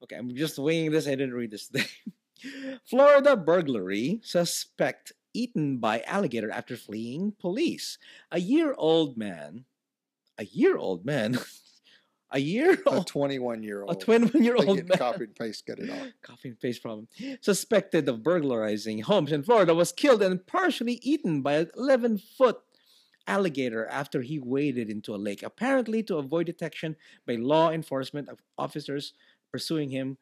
Okay, I'm just winging this. I didn't read this thing. Florida burglary suspect eaten by alligator after fleeing police. A year-old man, a year-old man, a year A old, 21 year old. a old. 21-year-old man. Copy and paste, get it off. Copy and paste problem. Suspected of burglarizing homes in Florida was killed and partially eaten by an 11 foot alligator after he waded into a lake, apparently to avoid detection by law enforcement of- officers pursuing him.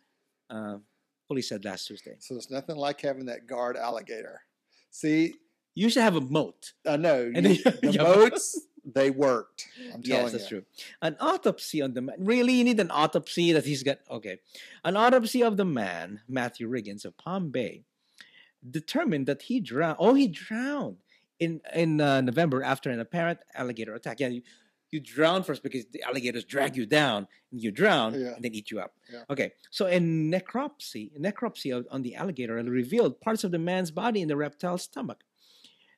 Uh, police said last Tuesday. So, it's nothing like having that guard alligator. See, You should have a moat. I know And you- then- the Yeah. They worked. I'm telling Yes, that's you. true. An autopsy on the man. Really, you need an autopsy that he's got. Okay. An autopsy of the man, Matthew Riggins of Palm Bay, determined that he drowned. Oh, he drowned in in uh, November after an apparent alligator attack. Yeah, you, you drown first because the alligators drag you down, and you drown, Yeah. and then eat you up. Yeah. Okay. So a necropsy, necropsy of, on the alligator revealed parts of the man's body in the reptile's stomach,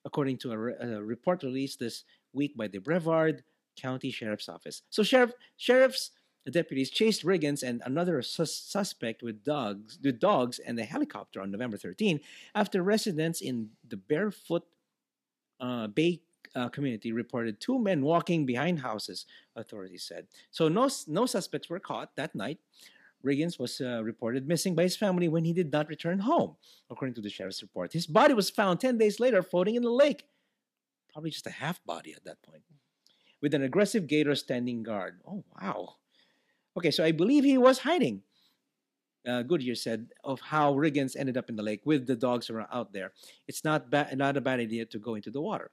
according to a, re- a report released this week by the Brevard County Sheriff's Office. So sheriff sheriff's deputies chased Riggins and another sus- suspect with dogs with dogs and a helicopter on November 13 after residents in the Barefoot uh, Bay uh, community reported two men walking behind houses. Authorities said so. No no suspects were caught that night. Riggins was uh, reported missing by his family when he did not return home, according to the sheriff's report. His body was found 10 days later floating in the lake. Probably just a half body at that point, with an aggressive gator standing guard. Oh, wow. Okay, so I believe he was hiding. Uh, Goodyear said of how Riggins ended up in the lake with the dogs out there. It's not ba- not a bad idea to go into the water.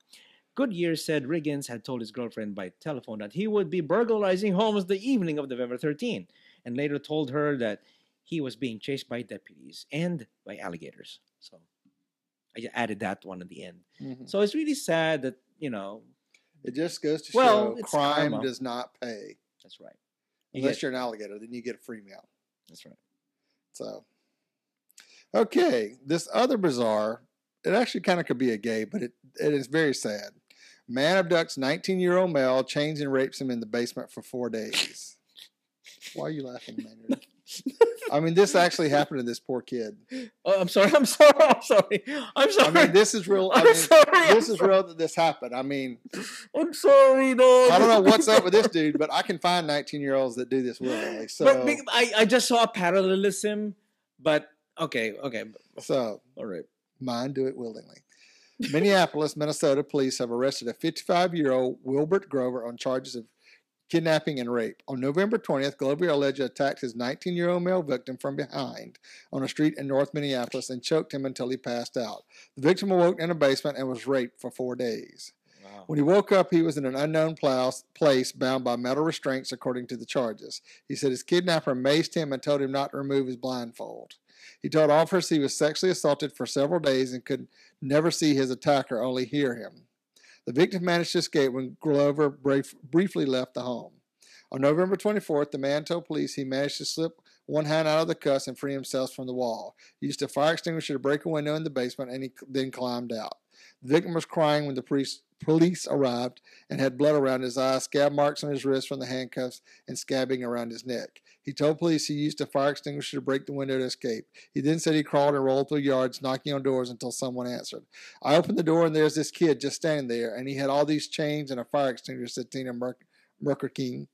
Goodyear said Riggins had told his girlfriend by telephone that he would be burglarizing homes the evening of November 13, and later told her that he was being chased by deputies and by alligators. So I just added that one at the end. Mhm. So it's really sad that you know It just goes to Well, show crime karma. does not pay. that's right. You Unless get- you're an alligator, then you get a free meal. that's right. So, okay, this other bizarre, it actually kind of could be a gay, but it, it is very sad. Man abducts 19 year old male, chains and rapes him in the basement for four days. Why are you laughing, Maynard? I mean, this actually happened to this poor kid. Oh, I'm sorry. I'm sorry. I'm sorry. I'm sorry. I mean, this is real. I I'm mean, sorry. this is real that this happened. I mean, I'm sorry, dog. I don't know what's up with this dude, but I can find 19 year olds that do this willingly. So, But I, I just saw a parallelism, but okay, okay, so all right. mine do it willingly. Minneapolis, Minnesota police have arrested a 55 year old Wilbert Glover on charges of kidnapping and rape. On November 20th, Glover allegedly attacked his 19 year old male victim from behind on a street in North Minneapolis and choked him until he passed out. The victim awoke in a basement and was raped for four days. Wow. When he woke up, he was in an unknown place bound by metal restraints, according to the charges. He said his kidnapper maced him and told him not to remove his blindfold. He told officers he was sexually assaulted for several days and could never see his attacker, only hear him. The victim managed to escape when Glover brief, briefly left the home. On November 24th, the man told police he managed to slip one hand out of the cuffs and free himself from the wall. He used a fire extinguisher to break a window in the basement and he then climbed out. The victim was crying when the police, police arrived and had blood around his eyes, scab marks on his wrists from the handcuffs, and scabbing around his neck. He told police he used a fire extinguisher to break the window to escape. He then said he crawled and rolled through yards, knocking on doors until someone answered. I opened the door and there's this kid just standing there, and he had all these chains and a fire extinguisher, said Tina Merk- Merker King.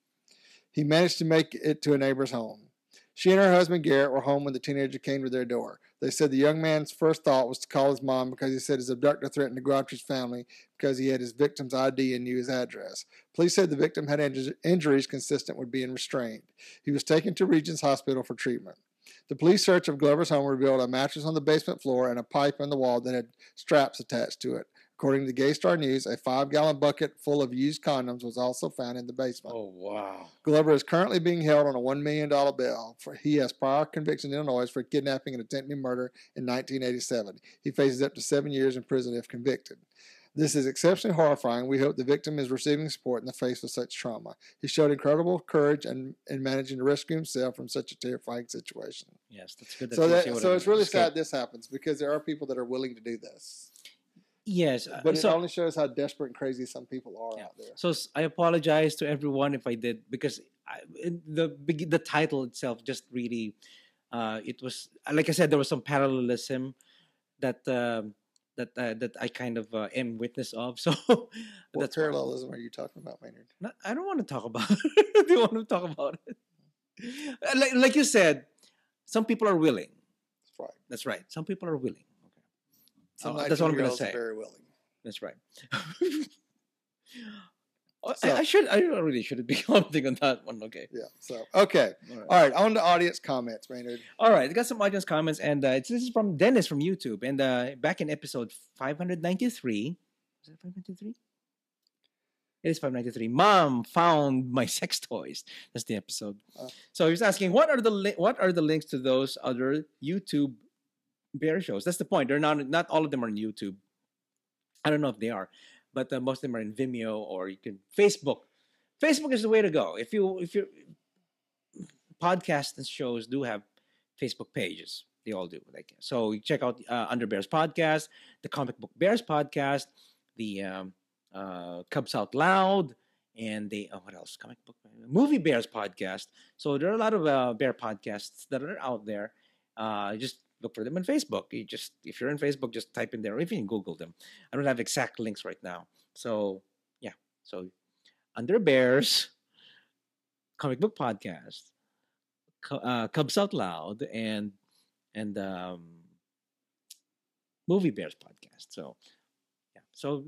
He managed to make it to a neighbor's home. She and her husband Garrett were home when the teenager came to their door. They said the young man's first thought was to call his mom because he said his abductor threatened to go after his family because he had his victim's ID and knew his address. Police said the victim had inju- injuries consistent with being restrained. He was taken to Regions Hospital for treatment. The police search of Glover's home revealed a mattress on the basement floor and a pipe in the wall that had straps attached to it. According to Gay Star News, a five gallon bucket full of used condoms was also found in the basement. Oh wow. Glover is currently being held on a $1 million bail. For, he has prior convictions in Illinois for kidnapping and attempted murder in 1987. He faces up to seven years in prison if convicted. This is exceptionally horrifying. We hope the victim is receiving support in the face of such trauma. He showed incredible courage in, in managing to rescue himself from such a terrifying situation. Yes, that's good. That So, that, so it's really sad this happens because there are people that are willing to do this. Yes, uh, But it only shows how desperate and crazy some people are Yeah. out there. so I apologize to everyone if I did because I, the the title itself just really uh, it was like I said there was some parallelism that um, that uh, that I kind of uh, am witness of. So What why- parallelism are you talking about, Maynard? No, I don't want to talk about it. Do you want to talk about it? Uh, Like, like you said, some people are willing. That's right. That's right. Some people are willing. Some Oh, that's what I'm gonna say. Very willing. That's right. So- I, I should. I really should be commenting on that one. Okay. Yeah. So okay. All right. All right. On to audience comments, Maynard. All right. I got some audience comments, and uh, it's, this is from Dennis from YouTube. And uh, back in episode 593, was it 593? It is 593. Mom found my sex toys. That's the episode. Oh. So he's asking, what are the li- what are the links to those other YouTube bear shows? That's the point. They're not not all of them are on YouTube. I don't know if they are, but uh, most of them are in Vimeo or you can Facebook. Facebook is the way to go. If you if you podcasts and shows do have Facebook pages. They all do. Like so, you check out uh, Under Bears podcast, the Comic Book Bears podcast, the um, uh, Cubs Out Loud, and the oh, what else? Comic Book Movie Bears podcast. So there are a lot of uh, bear podcasts that are out there. Uh, just look for them on Facebook. You just if you're in Facebook, just type in there, or can Google them. I don't have exact links right now. So yeah, so Under Bears comic book podcast, uh, Cubs Out Loud, and and um, Movie Bears podcast. So yeah, so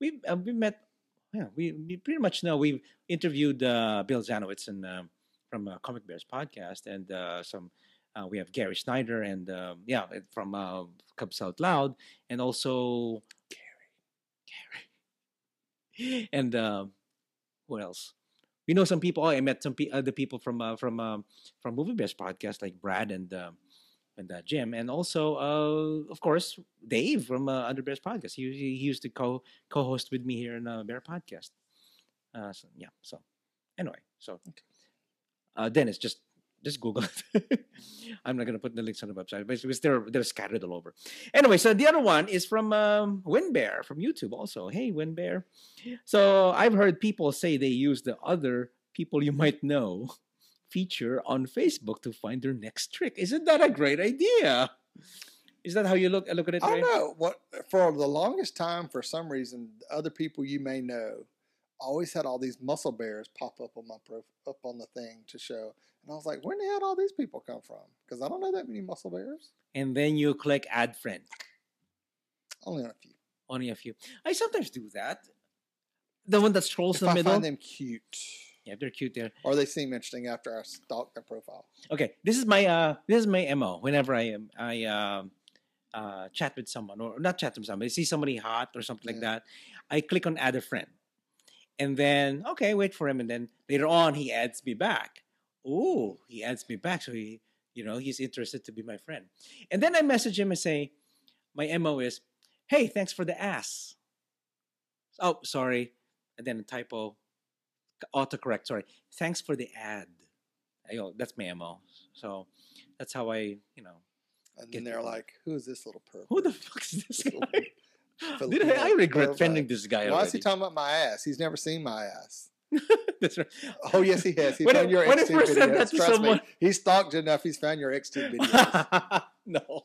we uh, we met. Yeah, we, we pretty much know. We've interviewed uh, Bill Zanowitz and um, from uh, Comic Bears podcast, and uh, some. Uh, we have Gary Snyder and um, yeah, from uh, Cubs Out Loud, and also Gary, Gary, and um, what else? We know some people. Oh, I met some pe- other people from uh, from um, from Movie Bears podcast, like Brad and um, and uh, Jim, and also uh, of course Dave from uh, Under Bears podcast. He, he used to co co-host with me here in uh, Bear podcast. Uh, so yeah. So anyway, so uh, Dennis, just just Google it. I'm not gonna put the links on the website but because they're they're scattered all over. Anyway, so the other one is from um, Winbear from YouTube also. Hey, Winbear. So I've heard people say they use the other people you might know feature on Facebook to find their next trick. Isn't that a great idea? Is that how you look look at it? I Ray? don't know what for the longest time. For some reason, other people you may know always had all these muscle bears pop up on my pro, up on the thing to show, and I was like, where in the hell did all these people come from? Because I don't know that many muscle bears. And then you click add friend. Only on a few. Only a few. I sometimes do that. The one that scrolls If in the I middle. I find them cute, Yeah, they're cute there. or they seem interesting after I stalk their profile. Okay, this is my uh this is my mo. Whenever I am I um uh chat with someone or not chat with someone, I see somebody hot or something like that, I click on add a friend, and then okay, wait for him, and then later on he adds me back. Oh, he adds me back, so he you know he's interested to be my friend, and then I message him and say, my mo is, hey, thanks for the ass. Oh, sorry, and then a typo, autocorrect. Sorry, thanks for the ad. Ayo, that's my mo. So that's how I, you know, And then they're like, "Who is this little pervert? who the fuck is this This guy? Did I, I regret offending this guy Why is he talking about my ass? He's never seen my ass. that's right. Oh yes, he has. He When found your when I X2 said videos. that to Trust someone- me, he's stalked enough. He's found your X2 videos no,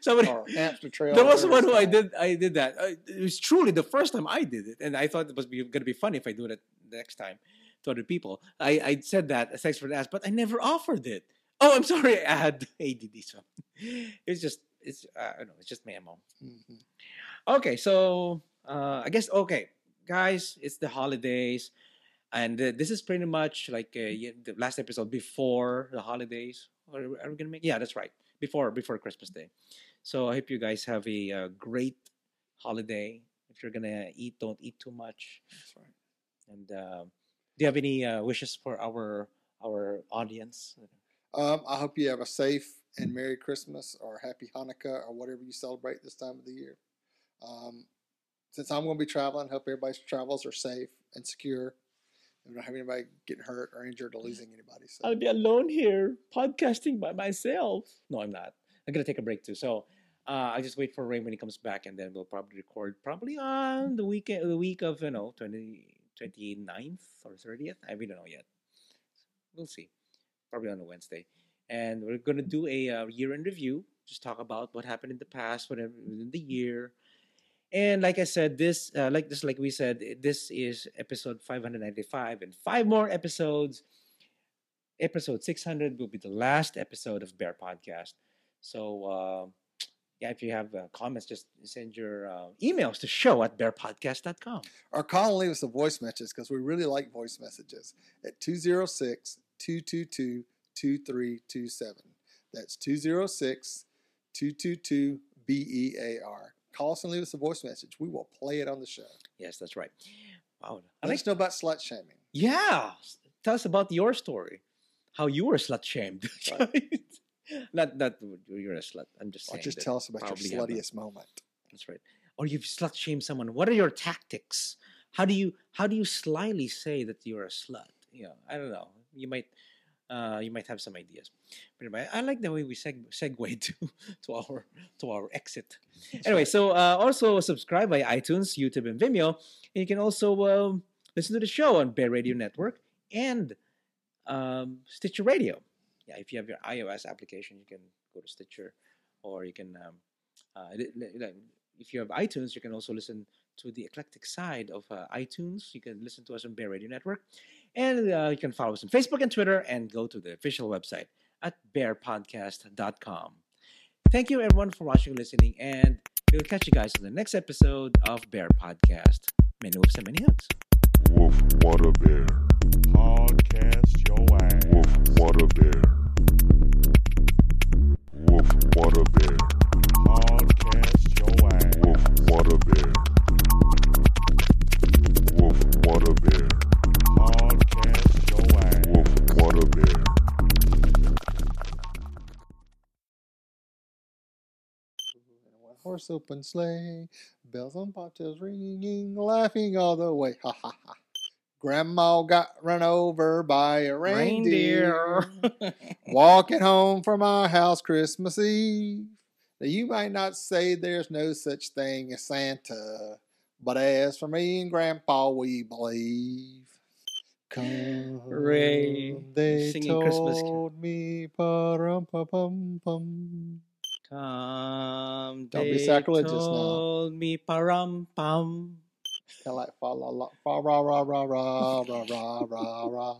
somebody. or trail. There was one who I did. I did that. It was truly the first time I did it, and I thought it was going to be funny if I do it next time to other people. I, I said that. Thanks for the ask, but I never offered it. Oh, I'm sorry. I had ADD. So it's just it's uh, I don't know. It's just my MO. Mhm. Okay, so uh, I guess okay, guys, it's the holidays, and uh, this is pretty much like uh, the last episode before the holidays. Or are we gonna make? Yeah, that's right. Before before Christmas Day. So I hope you guys have a uh, great holiday. If you're gonna eat, don't eat too much. That's right. And uh, do you have any uh, wishes for our our audience? Um, I hope you have a safe and Merry Christmas or Happy Hanukkah or whatever you celebrate this time of the year. Um, since I'm going to be traveling, hope everybody's travels are safe and secure. We don't have anybody getting hurt or injured or losing anybody. So I'll be alone here podcasting by myself. No, I'm not. I'm gonna take a break too. So uh, I just wait for Ray when he comes back, and then we'll probably record probably on the weekend, the week of you know 20, 29th or thirtieth. I we don't know yet. We'll see. Probably on a Wednesday, and we're gonna do a uh, year in review. Just talk about what happened in the past, whatever in the year. And like I said, this uh, like this like we said, this is episode 595, and five more episodes episode 600 will be the last episode of Bear Podcast. So, uh, yeah, if you have uh, comments, just send your uh, emails to show at bearpodcast.com. or call and leave us a voice message because we really like voice messages at 206 222 2327. That's 206 222 BEAR. Call us and leave us a voice message. We will play it on the show. Yes, that's right. Wow. Let like, us know about slut shaming. yeah. Tell us about your story. How you were slut shamed. Right. not that you're a slut. I'm just Or saying. just tell us about your sluttiest moment. That's right. Or you've slut shamed someone. What are your tactics? How do you how do you slyly say that you're a slut? You know, I don't know. You might uh, you might have some ideas. But anyway, I like the way we seg- segue to to our to our exit. Anyway, so uh, also subscribe by iTunes, YouTube, and Vimeo. And you can also um, listen to the show on Bear Radio Network and um, Stitcher Radio. Yeah, if you have your iOS application, you can go to Stitcher, or you can um, uh, if you have iTunes, you can also listen to the eclectic side of uh, iTunes. You can listen to us on Bear Radio Network, and uh, you can follow us on Facebook and Twitter, and go to the official website at bearpodcast.com. Thank you, everyone, for watching and listening, and we'll catch you guys in the next episode of Bear Podcast. Many whoops and many hugs. Woof, what a bear. Podcast your ass. Woof, what a bear. Woof, what a bear. Podcast your ass. Woof, what a bear. Horse open sleigh, bells on bobtails ringing, laughing all the way. Ha ha ha. Grandma got run over by a reindeer. Walking home from our house Christmas Eve. Now, you might not say there's no such thing as Santa, but as for me and Grandpa, we believe. Come Ray. they singing Christmas told me, pa-rum, Tom, Don't be sacrilegious now. me param pam. Kind of like fa la la, fa ra ra ra ra ra ra ra ra.